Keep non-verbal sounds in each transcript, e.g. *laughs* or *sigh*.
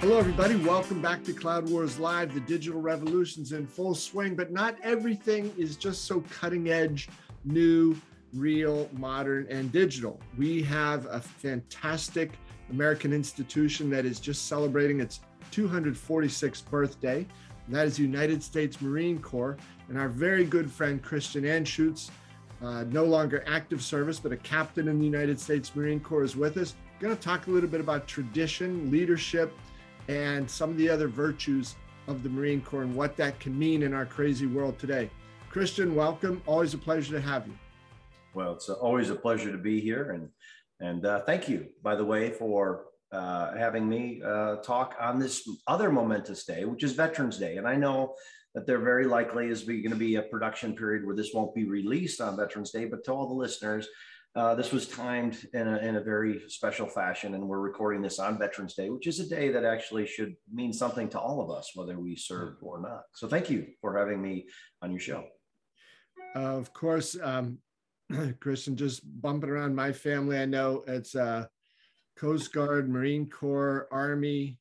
Hello, everybody. Welcome back to Cloud Wars Live. The digital revolution's in full swing, but not everything is just so cutting edge, new, real, modern, and digital. We have a fantastic American institution that is just celebrating its 246th birthday. And that is the United States Marine Corps. And our very good friend Christian Anschuetz, uh, no longer active service, but a captain in the United States Marine Corps, is with us. Going to talk a little bit about tradition, leadership, and some of the other virtues of the Marine Corps and what that can mean in our crazy world today. Christian, welcome. Always a pleasure to have you. Well, it's always a pleasure to be here, and and uh, thank you, by the way, for uh, having me uh, talk on this other momentous day, which is Veterans Day. And I know that there very likely is going to be a production period where this won't be released on Veterans Day, but to all the listeners, uh, this was timed in a, in a very special fashion, and we're recording this on Veterans Day, which is a day that actually should mean something to all of us, whether we serve or not. So, thank you for having me on your show. Uh, of course, um, *clears throat* Christian, just bumping around my family, I know it's uh, Coast Guard, Marine Corps, Army,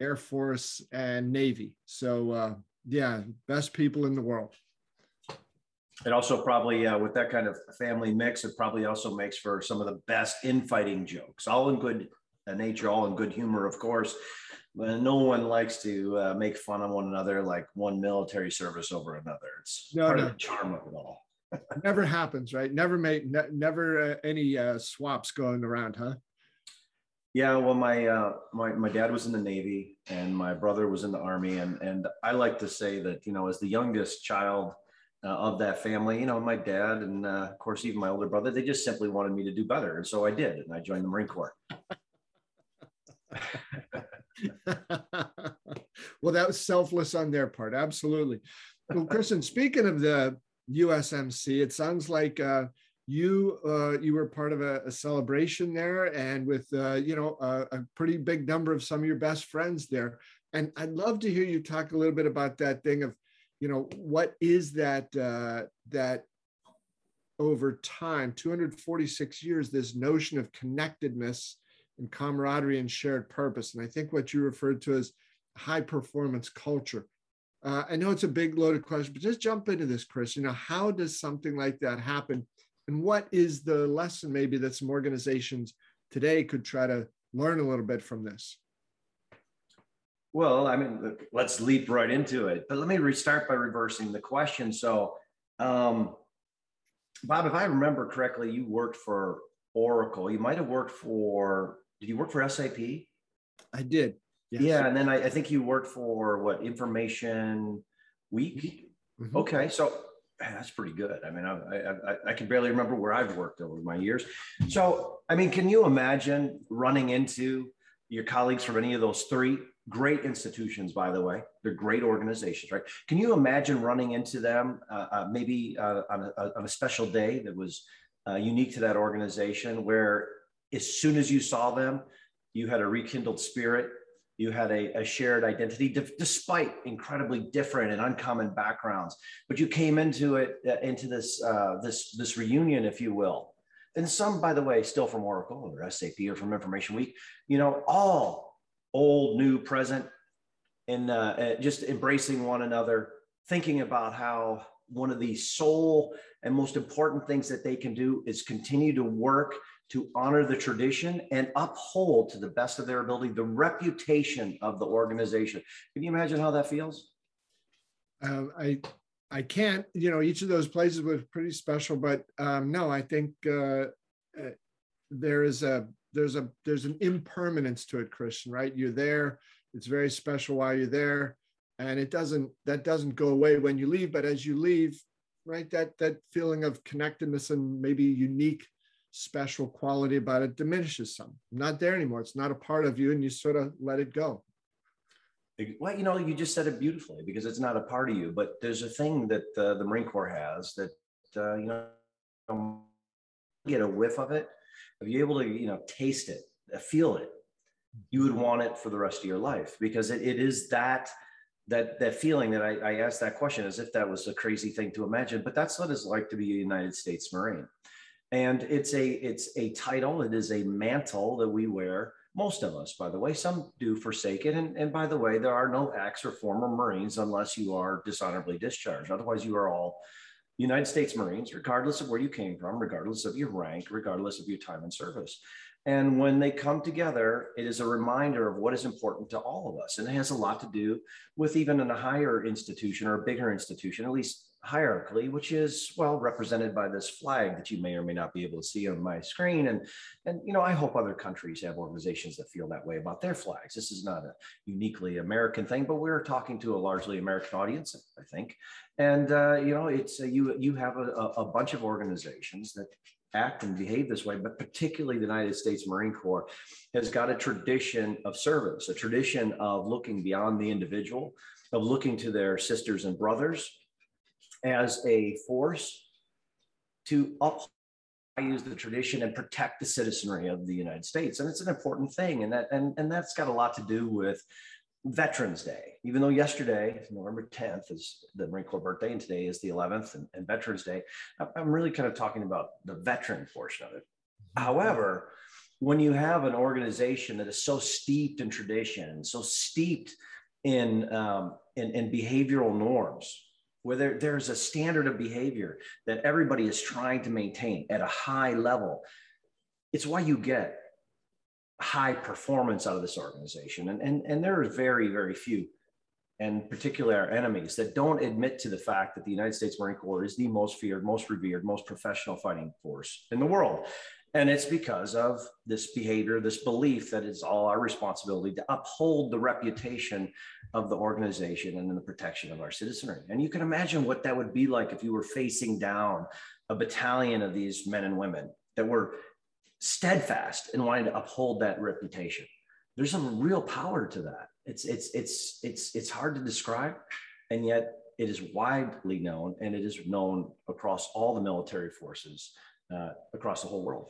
Air Force, and Navy. So, uh, yeah, best people in the world it also probably uh, with that kind of family mix it probably also makes for some of the best infighting jokes all in good uh, nature all in good humor of course. But no one likes to uh, make fun of one another like one military service over another. It's no, part no. of the charm of it all. *laughs* Never happens right? Never make ne- never uh, any uh, swaps going around huh? Yeah, well, my uh, my my dad was in the Navy, and my brother was in the Army, and and I like to say that you know, as the youngest child uh, of that family. You know, my dad and uh, of course even my older brother, they just simply wanted me to do better, and so I did, and I joined the Marine Corps. *laughs* well, that was selfless on their part, absolutely. Well, Christian, speaking of the USMC, it sounds like uh, you uh, you were part of a, a celebration there, and with uh, you know a, a pretty big number of some of your best friends there. And I'd love to hear you talk a little bit about that thing of you know what is that uh, that over time 246 years this notion of connectedness and camaraderie and shared purpose? And i think what you referred to as high performance culture. Uh, i know it's a big loaded question but just jump into this chris. You know how does something like that happen? And what is the lesson maybe that some organizations today could try to learn a little bit from this well, I mean, let's leap right into it. But let me restart by reversing the question. So, um, Bob, if I remember correctly, you worked for Oracle. You might have worked for, did you work for SAP? I did. Yes. Yeah. And then I, I, think you worked for what, Information Week? Mm-hmm. Okay. So that's pretty good. I mean, I, I, I, can barely remember where I've worked over my years. So, I mean, can you imagine running into your colleagues from any of those three great institutions, by the way. They're great organizations, right? Can you imagine running into them uh, uh, maybe uh, on, a, on, a, special day that was uh, unique to that organization, where as soon as you saw them, you had a rekindled spirit, you had a, a shared identity, d- despite incredibly different and uncommon backgrounds. But you came into it, uh, into this uh, this this reunion, if you will. And some, by the way, still from Oracle or SAP or from Information Week, you know, all old, new, present, and uh, uh, just embracing one another, thinking about how one of the sole and most important things that they can do is continue to work to honor the tradition and uphold to the best of their ability the reputation of the organization. Can you imagine how that feels? Uh, I I can't. You know, each of those places was pretty special, but um, no, I think uh, uh there is a there's a there's an impermanence to it christian right? You're there. It's very special while you're there. And it doesn't that doesn't go away when you leave. But as you leave right that that feeling of connectedness and maybe unique special quality about it diminishes some. Not there anymore. It's not a part of you and you sort of let it go. Well you know you just said it beautifully because it's not a part of you but there's a thing that uh, the marine corps has that uh, you know get a whiff of it if you're able to you know taste it uh, feel it you would want it for the rest of your life because it, it is that that that feeling that I, I asked that question as if that was a crazy thing to imagine but that's what it's like to be a united states marine and it's a it's a title it is a mantle that we wear Most of us, by the way, some do forsake it. And, and by the way, there are no ex or former Marines unless you are dishonorably discharged. Otherwise, you are all United States Marines, regardless of where you came from, regardless of your rank, regardless of your time in service. And when they come together, it is a reminder of what is important to all of us. And it has a lot to do with even in a higher institution or a bigger institution, at least hierarchically, which is well represented by this flag that you may or may not be able to see on my screen. And, and you know, I hope other countries have organizations that feel that way about their flags. This is not a uniquely American thing, but we're talking to a largely American audience, I think. And uh, you know, it's uh, you you have a, a bunch of organizations that act and behave this way, but particularly the United States Marine Corps has got a tradition of service, a tradition of looking beyond the individual, of looking to their sisters and brothers as a force to uphold use the tradition and protect the citizenry of the United States. And it's an important thing. And that and, and that's got a lot to do with Veterans Day, even though yesterday, November 10th, is the Marine Corps birthday, and today is the 11th and, and Veterans Day. I'm really kind of talking about the veteran portion of it. However, when you have an organization that is so steeped in tradition, so steeped in, um, in, in behavioral norms, where there, there's a standard of behavior that everybody is trying to maintain at a high level, it's why you get high performance out of this organization. And, and, and there are very, very few, and particularly our enemies, that don't admit to the fact that the United States Marine Corps is the most feared, most revered, most professional fighting force in the world. And it's because of this behavior, this belief that it's all our responsibility to uphold the reputation of the organization and the protection of our citizenry. And you can imagine what that would be like if you were facing down a battalion of these men and women that were steadfast in wanting to uphold that reputation. There's some real power to that. It's it's it's it's it's hard to describe, and yet it is widely known, and it is known across all the military forces uh, across the whole world.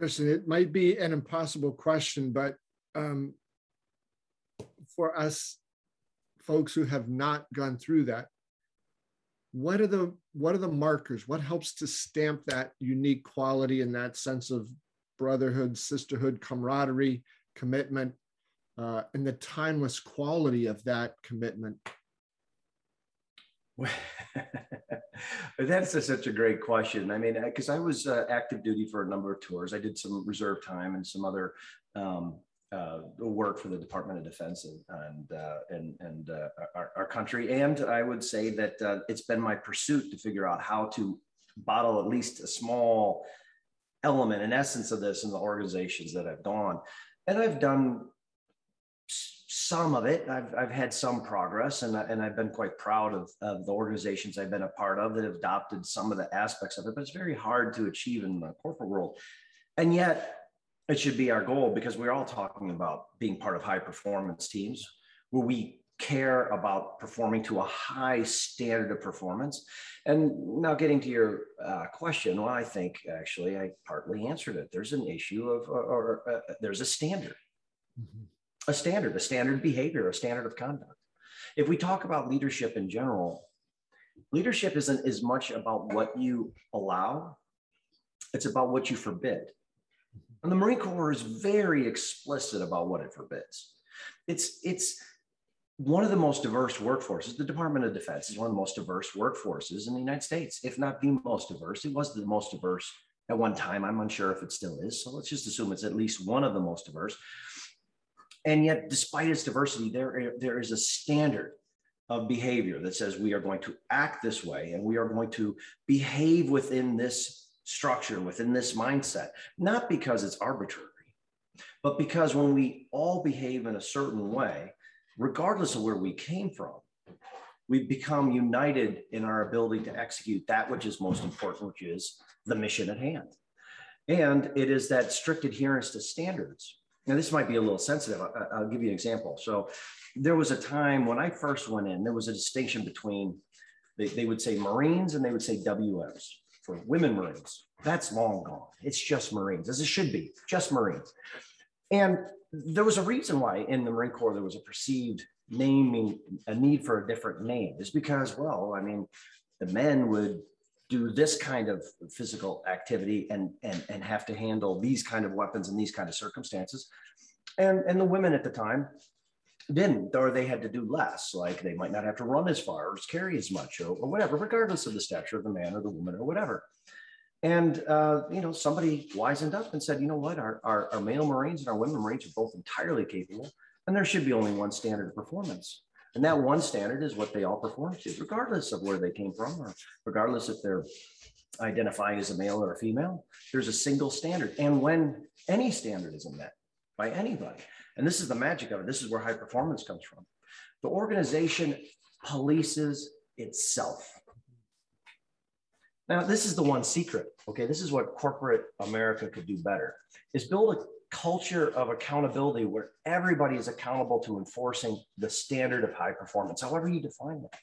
Listen, it might be an impossible question, but um, for us folks who have not gone through that, what are the what are the markers? What helps to stamp that unique quality and that sense of brotherhood sisterhood camaraderie commitment uh, and the timeless quality of that commitment *laughs* that's a, such a great question i mean because i was uh, active duty for a number of tours i did some reserve time and some other um, uh, work for the Department of Defense and and uh, and, and uh, our, our, country. And I would say that uh, it's been my pursuit to figure out how to bottle at least a small element, an essence of this in the organizations that I've gone. And I've done some of it. I've, I've had some progress, and, I, and I've been quite proud of, of the organizations I've been a part of that have adopted some of the aspects of it. But it's very hard to achieve in the corporate world. And yet, it should be our goal because we're all talking about being part of high performance teams where we care about performing to a high standard of performance. And now, getting to your uh, question, well, I think actually I partly answered it. There's an issue of, or, or uh, there's a standard, mm-hmm. A standard, a standard behavior, a standard of conduct. If we talk about leadership in general, leadership isn't as much about what you allow, it's about what you forbid. And the Marine Corps is very explicit about what it forbids. It's, it's one of the most diverse workforces. The Department of Defense is one of the most diverse workforces in the United States, if not the most diverse. It was the most diverse at one time. I'm unsure if it still is. So let's just assume it's at least one of the most diverse. And yet, despite its diversity, there, there is a standard of behavior that says we are going to act this way and we are going to behave within this structure within this mindset, not because it's arbitrary, but because when we all behave in a certain way, regardless of where we came from, we become united in our ability to execute that which is most important, which is the mission at hand. And it is that strict adherence to standards. Now, this might be a little sensitive. I'll give you an example. So, there was a time when I first went in, there was a distinction between, they, they would say Marines and they would say WMs for women Marines. That's long gone. It's just Marines, as it should be, just Marines. And there was a reason why in the Marine Corps there was a perceived naming, a need for a different name, is because, well, I mean, the men would do this kind of physical activity and and and have to handle these kind of weapons in these kind of circumstances. And and the women at the time didn't or they had to do less like they might not have to run as far or carry as much or, or whatever regardless of the stature of the man or the woman or whatever. And uh, you know somebody wisened up and said you know what? Our, our, our male marines and our women marines are both entirely capable and there should be only one standard of performance and that one standard is what they all perform to regardless of where they came from or regardless if they're identifying as a male or a female there's a single standard and when any standard isn't met by anybody and this is the magic of it. This is where high performance comes from. The organization polices itself. Now, this is the one secret. Okay, this is what corporate America could do better: is build a culture of accountability where everybody is accountable to enforcing the standard of high performance, however you define that.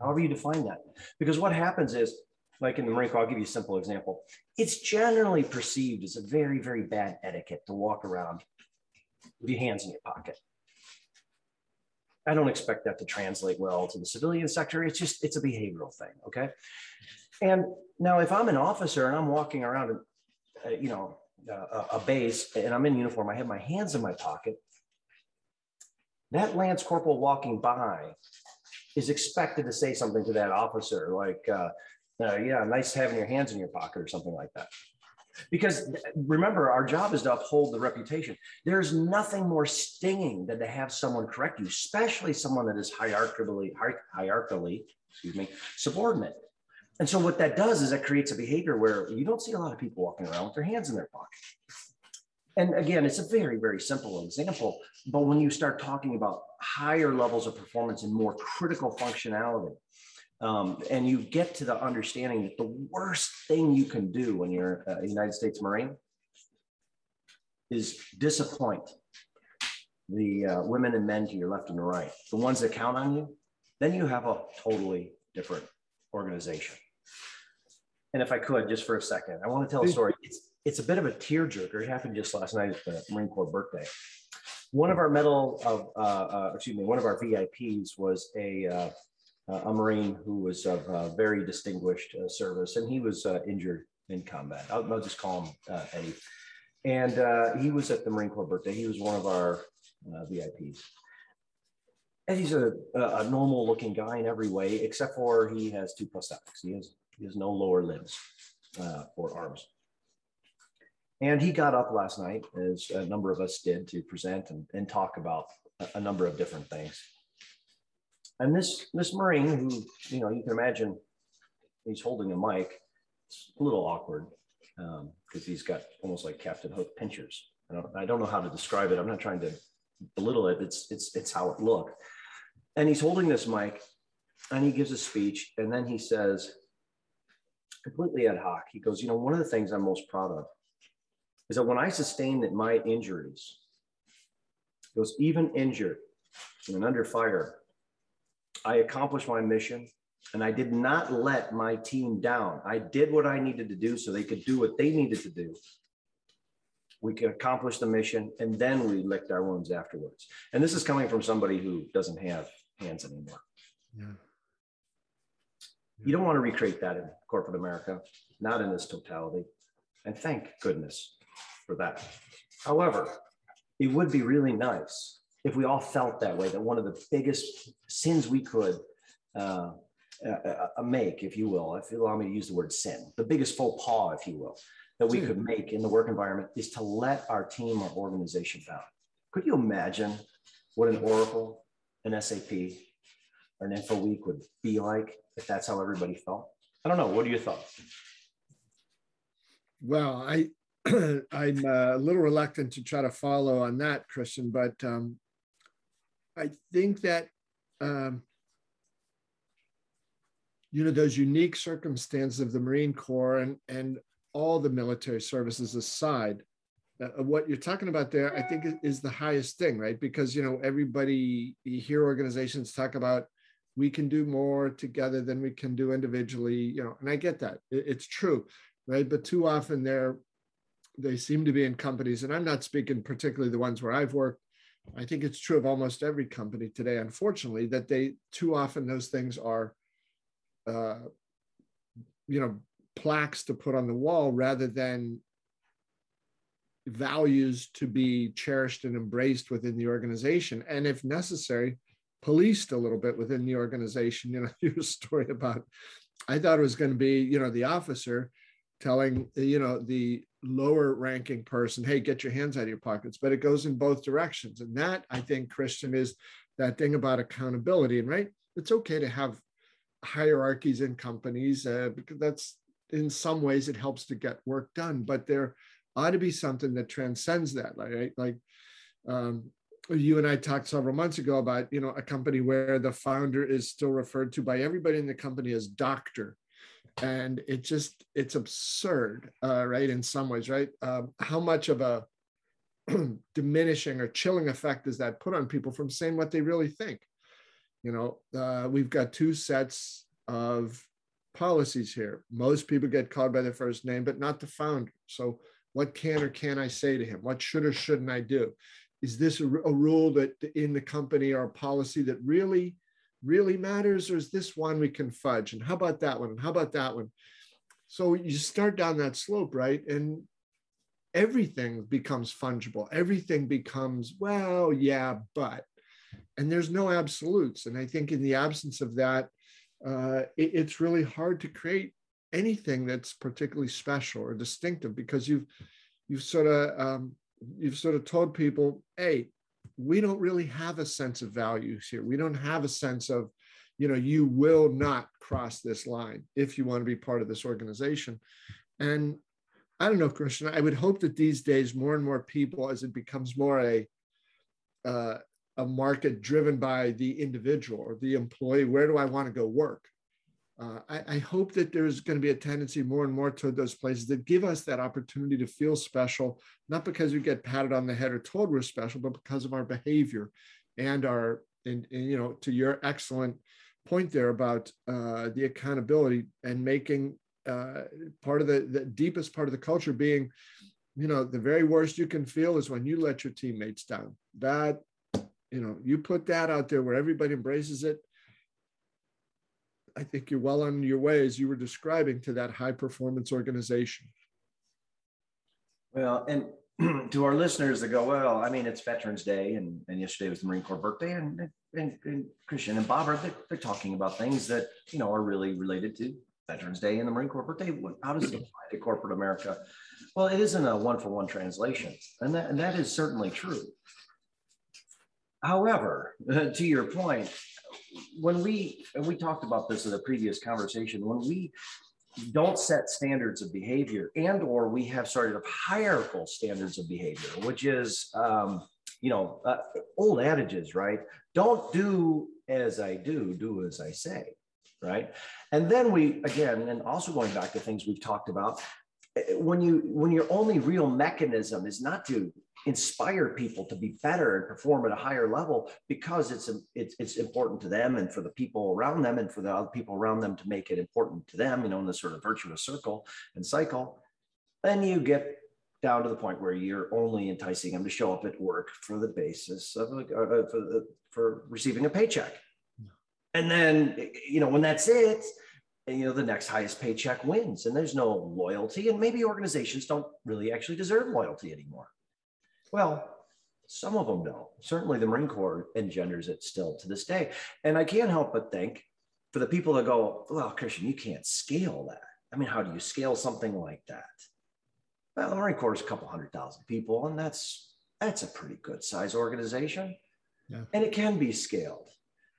However you define that, because what happens is, like in the Marine Corps, I'll give you a simple example. It's generally perceived as a very, very bad etiquette to walk around with your hands in your pocket. I don't expect that to translate well to the civilian sector. It's just, it's a behavioral thing. Okay. And now if I'm an officer and I'm walking around, uh, you know, uh, a base and I'm in uniform, I have my hands in my pocket. That Lance Corporal walking by is expected to say something to that officer like, uh, uh, yeah, nice having your hands in your pocket or something like that. Because remember, our job is to uphold the reputation. There's nothing more stinging than to have someone correct you, especially someone that is hierarchically, hierarchically, excuse me, subordinate. And so what that does is it creates a behavior where you don't see a lot of people walking around with their hands in their pocket. And again, it's a very, very simple example. But when you start talking about higher levels of performance and more critical functionality, um, and you get to the understanding that the worst thing you can do when you're a United States Marine is disappoint the uh, women and men to your left and right, the ones that count on you, then you have a totally different organization. And if I could, just for a second, I want to tell a story. It's, it's a bit of a tearjerker. It happened just last night at the Marine Corps birthday. One of our medal of, uh, uh, excuse me, one of our VIPs was a uh, uh, a Marine who was of uh, very distinguished uh, service, and he was injured in combat. I'll, I'll, just call him Eddie. And he was at the Marine Corps birthday. He was one of our VIPs. Eddie's a, a normal looking guy in every way, except for he has two prosthetics. He has, he has no lower limbs uh, or arms. And he got up last night, as a number of us did, to present and, and talk about a, a number of different things. And this this Marine, who you know you can imagine, he's holding a mic. It's a little awkward because um, he's got almost like Captain Hook pinchers. I don't I don't know how to describe it. I'm not trying to belittle it. It's it's it's how it looked. And he's holding this mic, and he gives a speech, and then he says, completely ad hoc. He goes, you know, one of the things I'm most proud of is that when I sustained that my injuries, was even injured and under fire, I accomplished my mission and I did not let my team down. I did what I needed to do so they could do what they needed to do. We could accomplish the mission and then we licked our wounds afterwards. And this is coming from somebody who doesn't have hands anymore. Yeah. You don't want to recreate that in corporate America, not in this totality. And thank goodness for that. However, it would be really nice if we all felt that way, that one of the biggest sins we could uh, uh, uh, make, if you will, if you allow me to use the word sin, the biggest faux pas, if you will, that we could make in the work environment is to let our team or organization down. Could you imagine what an Oracle, an SAP, or an InfoWeek would be like if that's how everybody felt? I don't know. What are your thoughts? Well, I *clears throat* I'm uh, a little reluctant to try to follow on that, Christian, but um, I think that um, you know those unique circumstances of the Marine Corps and and all the military services aside, uh, what you're talking about there, I think is, is the highest thing, right? Because you know everybody, you hear organizations talk about we can do more together than we can do individually, you know, and I get that it's true, right? But too often they're they seem to be in companies, and I'm not speaking particularly the ones where I've worked I think it's true of almost every company today, unfortunately, that they too often those things are uh, you know, plaques to put on the wall rather than values to be cherished and embraced within the organization. And if necessary, policed a little bit within the organization. You know, *laughs* your story about, I thought it was going to be, you know, the officer telling, you know, the lower ranking person, hey, get your hands out of your pockets. But it goes in both directions. And that, I think, Christian, is that thing about accountability. And right, it's okay to have hierarchies in companies uh, because that's in some ways it helps to get work done but there ought to be something that transcends that right like um, you and i talked several months ago about you know a company where the founder is still referred to by everybody in the company as doctor. And it just it's absurd uh, right in some ways right? Um, how much of a *clears throat* diminishing or chilling effect does that put on people from saying what they really think? You know uh, we've got two sets of policies here. Most people get called by their first name but not the founder. So what can or can i say to him? What should or shouldn't i do is this a, a rule that in the company or policy that really really matters or is this one we can fudge? And how about that one? And how about that one? So you start down that slope right? And everything becomes fungible. Everything becomes well yeah but. And there's no absolutes. And i think in the absence of that uh, it, it's really hard to create anything that's particularly special or distinctive because you've you've sort of um, you've sort of told people hey we don't really have a sense of values here we don't have a sense of you know you will not cross this line if you want to be part of this organization and i don't know christian i would hope that these days more and more people as it becomes more a uh, a market driven by the individual or the employee. Where do I want to go work? Uh, I, I, hope that there's going to be a tendency more and more toward those places that give us that opportunity to feel special, not because we get patted on the head or told we're special, but because of our behavior and our, and, and you know, to your excellent point there about uh, the accountability and making uh, part of the, the deepest part of the culture being, you know, the very worst you can feel is when you let your teammates down. That you know, you put that out there where everybody embraces it. I think you're well on your way, as you were describing, to that high performance organization. Well, and *clears throat* to our listeners that go, well, I mean, it's Veterans Day, and, and yesterday was the Marine Corps birthday, and, and, and Christian and Bob are they're, they're, talking about things that you know are really related to Veterans Day and the Marine Corps birthday. How does it mm-hmm. apply to corporate America? Well, it isn't a one for one translation, and that, and that is certainly true. However, *laughs* to your point, when we and we talked about this in a previous conversation, when we don't set standards of behavior and or we have sort of hierarchical standards of behavior, which is um, you know uh, old adages, right? Don't do as I do, do as I say, right? And then we again, and also going back to things we've talked about, eh, when you when your only real mechanism is not to inspire people to be better and perform at a higher level because it's, it's, it's important to them and for the people around them and for the other people around them to make it important to them, you know, in this sort of virtuous circle and cycle, then you get down to the point where you're only enticing them to show up at work for the basis of uh, for, the, for receiving a paycheck. And then, you know, when that's it, you know, the next highest paycheck wins and there's no loyalty. And maybe organizations don't really actually deserve loyalty anymore. Well, some of them don't. Certainly the Marine Corps engenders it still to this day. And I can't help but think for the people that go, well, Christian, you can't scale that. I mean, how do you scale something like that? Well, the Marine Corps is a couple hundred thousand people, and that's that's a pretty good size organization. Yeah. And it can be scaled,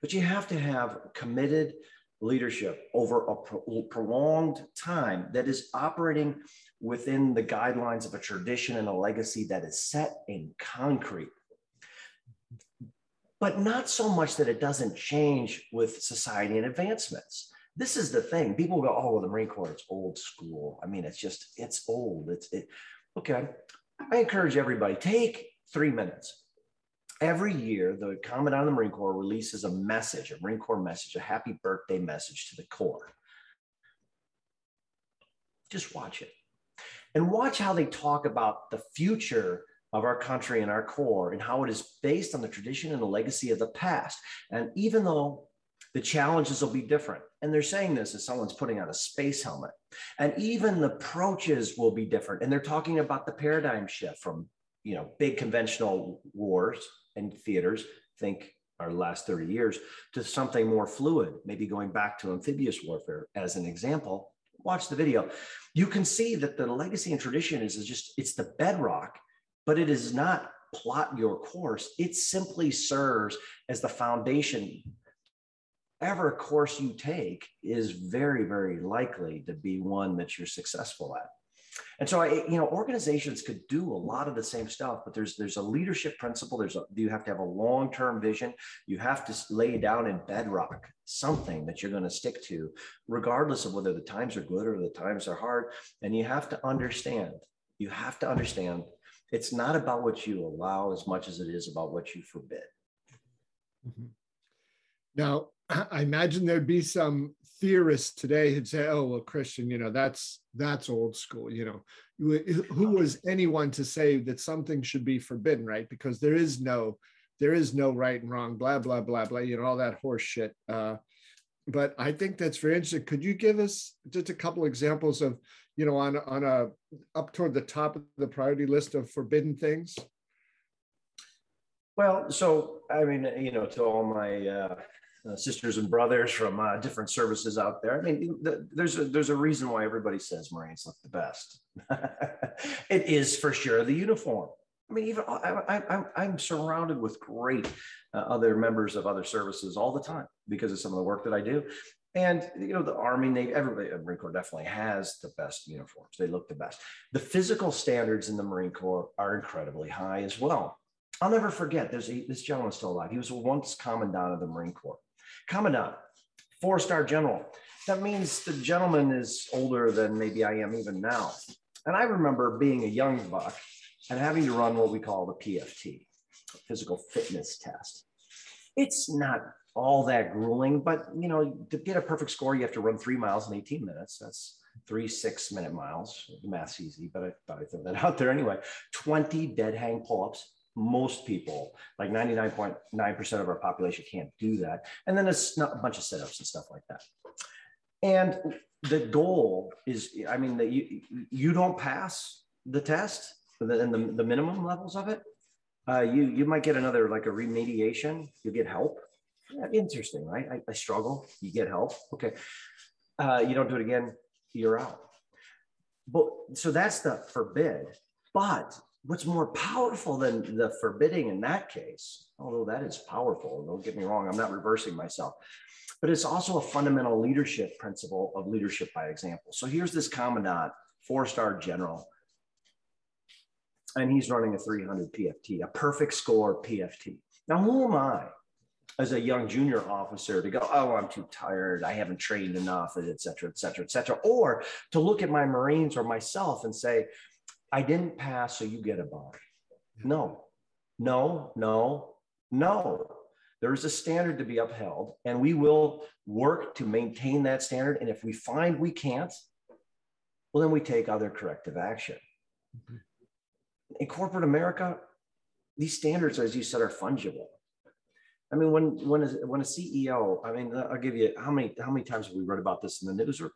but you have to have committed leadership over a pro- prolonged time that is operating within the guidelines of a tradition and a legacy that is set in concrete. But not so much that it doesn't change with society and advancements. This is the thing. People go, oh, well, the Marine Corps, it's old school. I mean, it's just, it's old. It's, it, okay. I encourage everybody, take three minutes. Every year, the Commandant of the Marine Corps releases a message, a Marine Corps message, a happy birthday message to the Corps. Just watch it and watch how they talk about the future of our country and our core and how it is based on the tradition and the legacy of the past. And even though The challenges will be different. And they're saying this as someone's putting on a space helmet. And even the approaches will be different. And they're talking about the paradigm shift from, you know, big conventional wars and theaters, think our last 30 years, to something more fluid, maybe going back to amphibious warfare as an example. Watch the video. You can see that the legacy and tradition is, just, it's the bedrock, but it is not plot your course. It simply serves as the foundation whatever course you take is very, very likely to be one that you're successful at. And so, I, you know, organizations could do a lot of the same stuff, but there's there's a leadership principle. There's a, you have to have a long term vision. You have to lay down in bedrock something that you're going to stick to, regardless of whether the times are good or the times are hard. And you have to understand. You have to understand. It's not about what you allow as much as it is about what you forbid. Mm-hmm. Now, *clears throat* I imagine there'd be some theorists today who'd say, "Oh, well, Christian, you know, that's that's old school. You know, who was anyone to say that something should be forbidden, right? Because there is no, there is no right and wrong, blah blah blah blah. You know, all that horse shit." Uh, but I think that's very interesting. Could you give us just a couple examples of, you know, on on a up toward the top of the priority list of forbidden things? Well, so I mean, you know, to all my uh, uh, sisters and brothers from uh, different services out there. I mean, the, there's a, there's a reason why everybody says Marines look the best. *laughs* it is for sure the uniform. I mean, even I, am I'm surrounded with great uh, other members of other services all the time because of some of the work that I do. And you know, the Army, Navy, everybody, Marine Corps definitely has the best uniforms. They look the best. The physical standards in the Marine Corps are incredibly high as well. I'll never forget. There's a, this gentleman still alive. He was once commandant of the Marine Corps, Commandant, four star general. That means the gentleman is older than maybe I am even now. And I remember being a young buck and having to run what we call the PFT, physical fitness test. It's not all that grueling, but you know, to get a perfect score, you have to run three miles in 18 minutes. That's three six minute miles. The math's easy, but I thought I'd throw that *laughs* out there anyway. 20 dead hang pull-ups, most people, like 99.9% of our population, can't do that. And then it's not a bunch of sit-ups and stuff like that. And the goal is, I mean, that you you don't pass the test and the, the, the minimum levels of it, uh, you you might get another like a remediation. You get help. Yeah, interesting, right? I, I, struggle. You get help. Okay. Uh, you don't do it again. You're out. But so that's the forbid. But what's more powerful than the forbidding in that case, although that is powerful, don't get me wrong, I'm not reversing myself, but it's also a fundamental leadership principle of leadership by example. So here's this commandant, four star general, and he's running a 300 PFT, a perfect score PFT. Now, who am I as a young junior officer to go, oh, I'm too tired, I haven't trained enough, et cetera, et cetera, et cetera, or to look at my Marines or myself and say, I didn't pass, so you get a bar. No, no, no, no. There is a standard to be upheld, and we will work to maintain that standard. And if we find we can't, well, then we take other corrective action. Mm-hmm. In corporate America, these standards, as you said, are fungible. I mean, when when a, when a CEO, I mean, I'll give you how many how many times have we read about this in the news or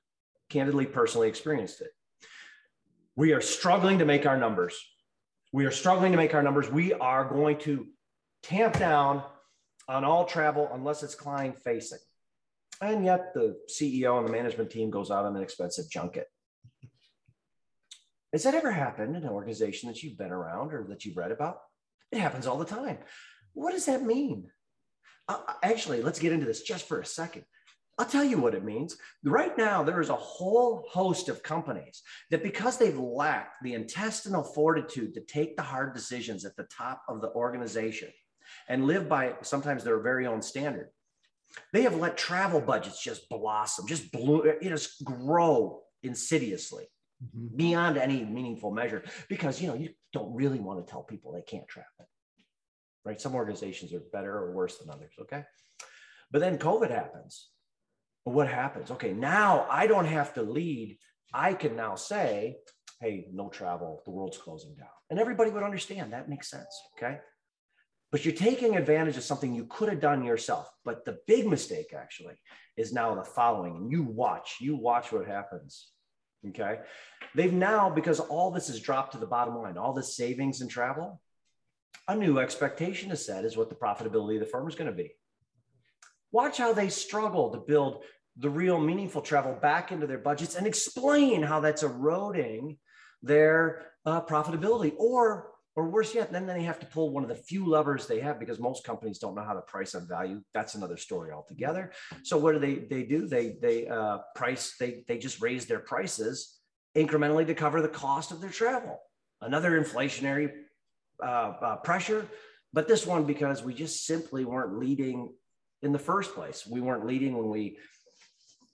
candidly personally experienced it we are struggling to make our numbers. We are struggling to make our numbers. We are going to tamp down on all travel unless it's client facing. And yet the CEO and the management team goes out on an expensive junket. Has that ever happened in an organization that you've been around or that you've read about? It happens all the time. What does that mean? Uh, actually, let's get into this just for a second. I'll tell you what it means. Right now, there is a whole host of companies that, because they've lacked the intestinal fortitude to take the hard decisions at the top of the organization and live by sometimes their very own standard, they have let travel budgets just blossom, just bloom, you know, just grow insidiously mm-hmm. beyond any meaningful measure because you know you don't really want to tell people they can't travel, right? Some organizations are better or worse than others. Okay, but then COVID happens what happens? Okay, now I don't have to lead. I can now say, hey, no travel, the world's closing down. And everybody would understand that makes sense. Okay. but you're taking advantage of something you could have done yourself. But the big mistake actually is now the following. And you watch, you watch what happens. Okay. They've now, because all this is dropped to the bottom line, all this savings and travel, a new expectation is set is what the profitability of the firm is going to be. Watch how they struggle to build the real meaningful travel back into their budgets and explain how that's eroding their uh, profitability or or worse yet then they have to pull one of the few levers they have because most companies don't know how to price on value. That's another story altogether. So what do they they do? They they uh, price they they just raise their prices incrementally to cover the cost of their travel. Another inflationary uh, uh, pressure but this one because we just simply weren't leading in the first place we weren't leading when we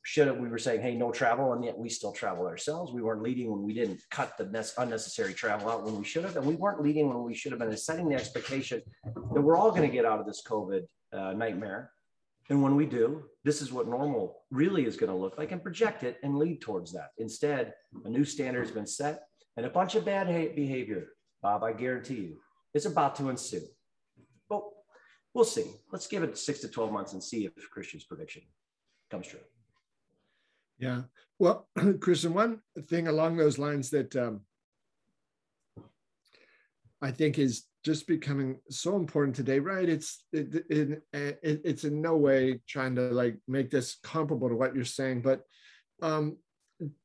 should have, we were saying, hey, no travel, and yet we still travel ourselves. We weren't leading when we didn't cut the unnecessary travel out when we should have, and we weren't leading when we should have been setting the expectation that we're all going to get out of this COVID uh, nightmare. And when we do, this is what normal really is going to look like and project it and lead towards that. Instead, a new standard has been set and a bunch of bad behavior, Bob, I guarantee you, is about to ensue. We'll see. Let's give it six to 12 months and see if Christian's prediction comes true. Yeah. Well, *clears throat* Christian, one thing along those lines that um, I think is just becoming so important today, right? It's it, it, it, it's in no way trying to like make this comparable to what you're saying, but um,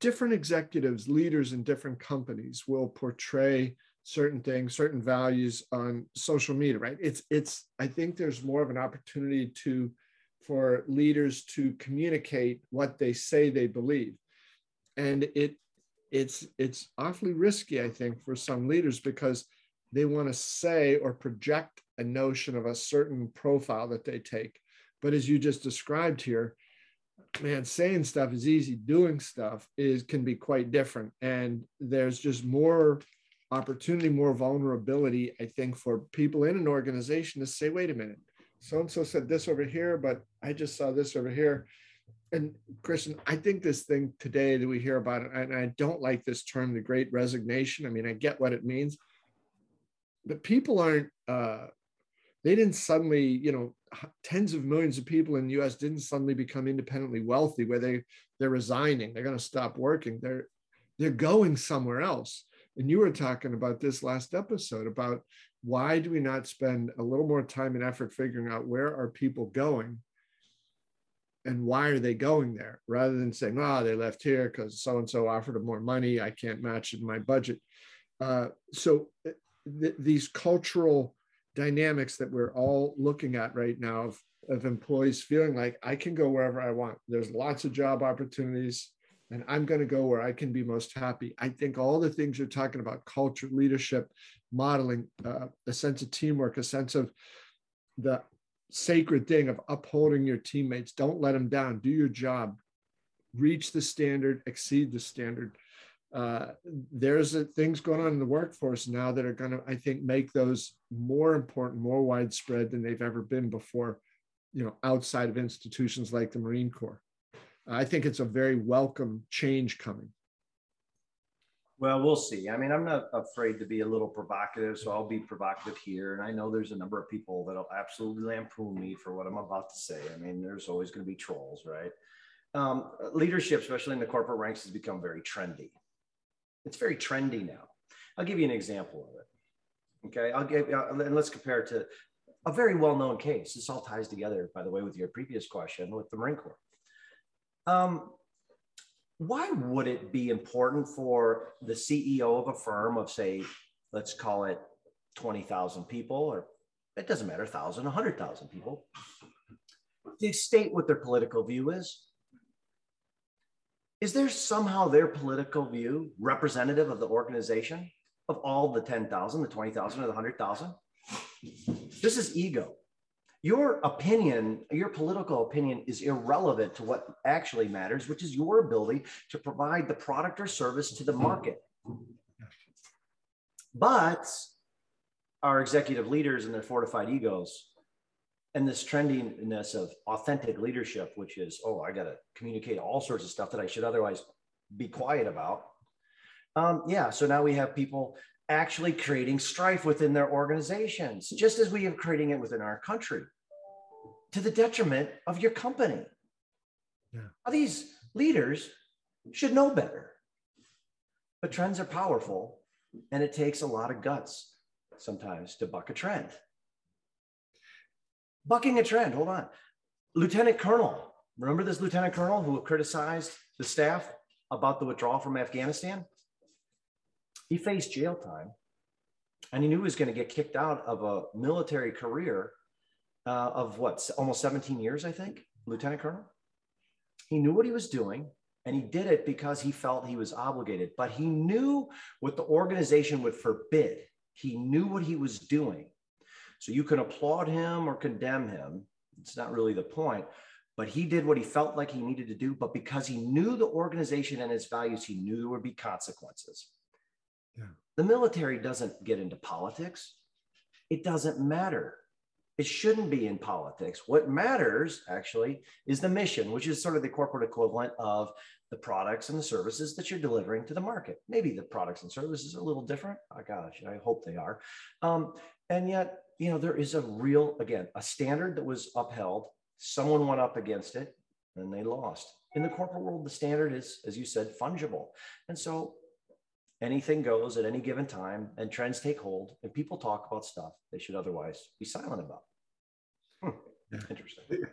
different executives, leaders in different companies will portray certain things, certain values on social media, right? It's it's I think there's more of an opportunity to for leaders to communicate what they say they believe. And it it's it's awfully risky i think for some leaders because they want to say or project a notion of a certain profile that they take. But as you just described here man saying stuff is easy. Doing stuff is can be quite different. And there's just more opportunity more vulnerability i think for people in an organization to say wait a minute so and so said this over here, but I just saw this over here. And Christian, I think this thing today that we hear about and I don't like this term, the great resignation. I mean, I get what it means, but people aren't, uh, they didn't suddenly, you know, tens of millions of people in the US didn't suddenly become independently wealthy where they they're resigning, they're going to stop working. They're they're going somewhere else. And you were talking about this last episode about why do we not spend a little more time and effort figuring out where are people going and why are they going there rather than saying oh they left here because so and so offered them more money. I can't match it in my budget. Uh, so uh, th- these cultural dynamics that we're all looking at right now of, of employees feeling like i can go wherever i want. There's lots of job opportunities and I'm going to go where I can be most happy. I think all the things you're talking about culture, leadership, modeling, uh, a sense of teamwork, a sense of the sacred thing of upholding your teammates. Don't let them down. Do your job. Reach the standard, exceed the standard. Uh, there's a, things going on in the workforce now that are going to, I think, make those more important, more widespread than they've ever been before. You know, outside of institutions like the Marine Corps. I think it's a very welcome change coming. Well, we'll see. I mean, I'm not afraid to be a little provocative, so I'll be provocative here. And I know there's a number of people that'll absolutely lampoon me for what I'm about to say. I mean, there's always going to be trolls, right? Um, leadership, especially in the corporate ranks, has become very trendy. It's very trendy now. I'll give you an example of it. Okay, I'll give, uh, and let's compare it to a very well-known case. This all ties together, by the way, with your previous question with the Marine Corps. Um, why would it be important for the CEO of a firm of, say, let's call it 20,000 people, or it doesn't matter, 1,000, 100,000 people, to state what their political view is? Is there somehow their political view representative of the organization of all the 10,000, the 20,000, or the 100,000? This is ego your opinion, your political opinion is irrelevant to what actually matters, which is your ability to provide the product or service to the market. But our executive leaders and their fortified egos and this trendiness of authentic leadership, which is, oh, I got to communicate all sorts of stuff that I should otherwise be quiet about. Um, yeah, so now we have people actually creating strife within their organizations, just as we are creating it within our country to the detriment of your company. Yeah. These leaders should know better. But trends are powerful, and it takes a lot of guts sometimes to buck a trend. Bucking a trend, hold on. Lieutenant Colonel, remember this Lieutenant Colonel who criticized the staff about the withdrawal from Afghanistan? He faced jail time and he knew he was going to get kicked out of a military career uh, of what, almost 17 years, I think, Lieutenant Colonel. He knew what he was doing and he did it because he felt he was obligated, but he knew what the organization would forbid. He knew what he was doing. So you can applaud him or condemn him. It's not really the point, but he did what he felt like he needed to do. But because he knew the organization and its values, he knew there would be consequences. Yeah. The military doesn't get into politics. It doesn't matter. It shouldn't be in politics. What matters actually is the mission, which is sort of the corporate equivalent of the products and the services that you're delivering to the market. Maybe the products and services are a little different. Oh gosh, I hope they are. Um, and yet, you know, there is a real, again, a standard that was upheld. Someone went up against it and they lost. In the corporate world, the standard is, as you said, fungible. And so anything goes at any given time and trends take hold and people talk about stuff they should otherwise be silent about. Hmm. Yeah. Interesting.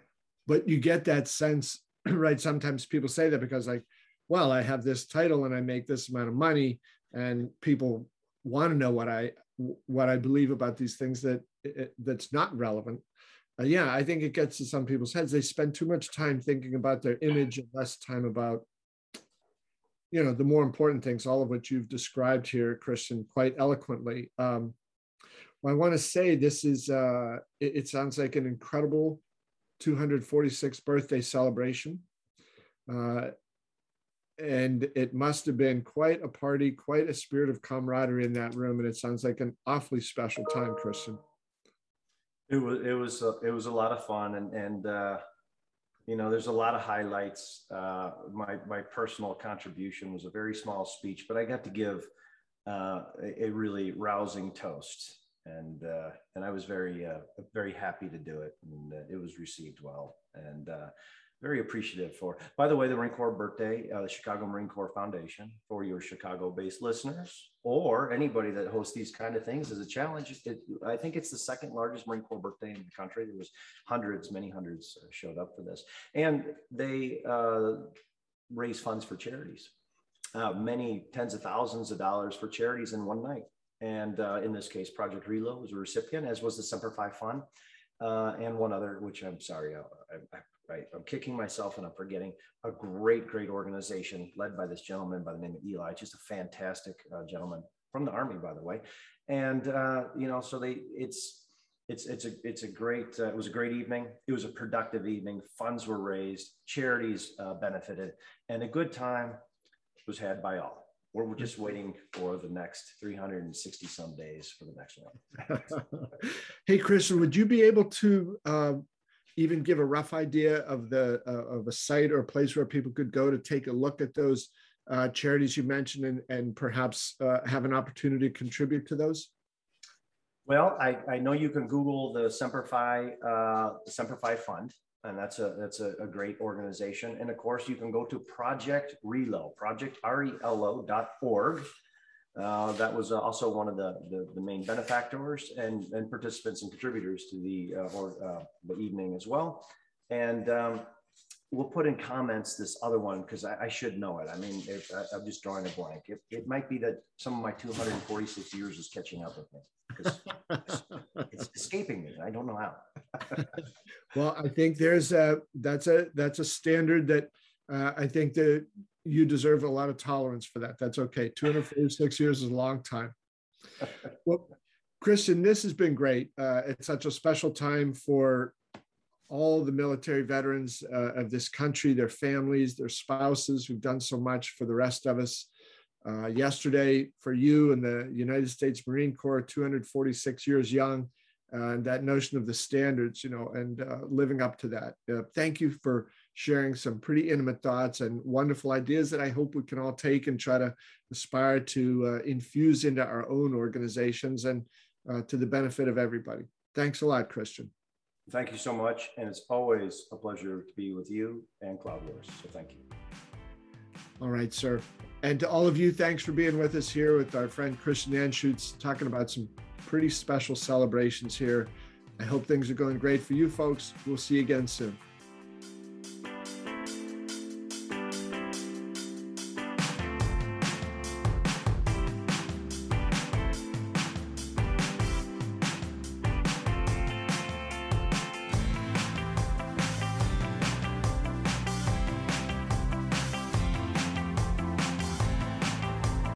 But you get that sense, *clears throat* right? Sometimes people say that because, like, well, I have this title and I make this amount of money, and people want to know what I what I believe about these things that that's not relevant. Uh, yeah, I think it gets to some people's heads. They spend too much time thinking about their image and less time about you know the more important things all of which you've described here christian quite eloquently. Um, well, i want to say this is uh, it, it, sounds like an incredible 246th birthday celebration. Uh, and it must have been quite a party quite a spirit of camaraderie in that room and it sounds like an awfully special time christian. It was it was a, it was a lot of fun and and uh, you know, there's a lot of highlights. Uh, my my personal contribution was a very small speech, but I got to give uh, a, a, really rousing toast, and uh, and I was very uh, very happy to do it, and it was received well. And uh, very appreciative for. By the way, the Marine Corps birthday, uh, the Chicago Marine Corps Foundation for your Chicago-based listeners or anybody that hosts these kind of things is a challenge. It, I think it's the second largest Marine Corps birthday in the country. There was hundreds, many hundreds uh, showed up for this, and they uh, raise funds for charities. Uh, many tens of thousands of dollars for charities in one night. And uh, in this case, Project Reload was a recipient, as was the Semper Fi Fund. Uh, and one other, which I'm sorry, I, I, right? I'm kicking myself and I'm forgetting a great, great organization led by this gentleman by the name of Eli, just a fantastic uh, gentleman from the army, by the way. And uh, you know, so they, it's, it's, it's a, it's a great, uh, it was a great evening. It was a productive evening. Funds were raised, charities uh, benefited, and a good time was had by all. We're just waiting for the next 360 some days for the next one. *laughs* hey, Christian, would you be able to uh, even give a rough idea of the uh, of a site or a place where people could go to take a look at those uh, charities you mentioned and, and perhaps uh, have an opportunity to contribute to those? Well, I, I know you can Google the Semper Fi, uh, the Semper Fi Fund, and that's a that's a, a, great organization. And of course, you can go to Project Relo, project R E L O dot org uh, that was uh, also one of the, the, the, main benefactors and, and participants and contributors to the, uh, or, uh, the evening as well. And um, we'll put in comments this other one because I, I, should know it. I mean, I, am just drawing a blank. It, it might be that some of my 246 years is catching up with me because *laughs* it's, escaping me. I don't know how. well, I think there's a that's a that's a standard that uh, I think that you deserve a lot of tolerance for that. That's okay. 246 years is a long time. *laughs* Well, Christian, this has been great. Uh, it's such a special time for all the military veterans uh, of this country, their families, their spouses who've done so much for the rest of us. Uh, yesterday, for you and the United States Marine Corps, 246 years young, uh, and that notion of the standards, you know, and uh, living up to that. Uh, thank you for sharing some pretty intimate thoughts and wonderful ideas that I hope we can all take and try to aspire to uh, infuse into our own organizations and uh, to the benefit of everybody. Thanks a lot, Christian. Thank you so much. And it's always a pleasure to be with you and Cloud Wars. So thank you. All right, sir. And to all of you, thanks for being with us here with our friend Christian Anschuetz, talking about some pretty special celebrations here. I hope things are going great for you folks. We'll see you again soon.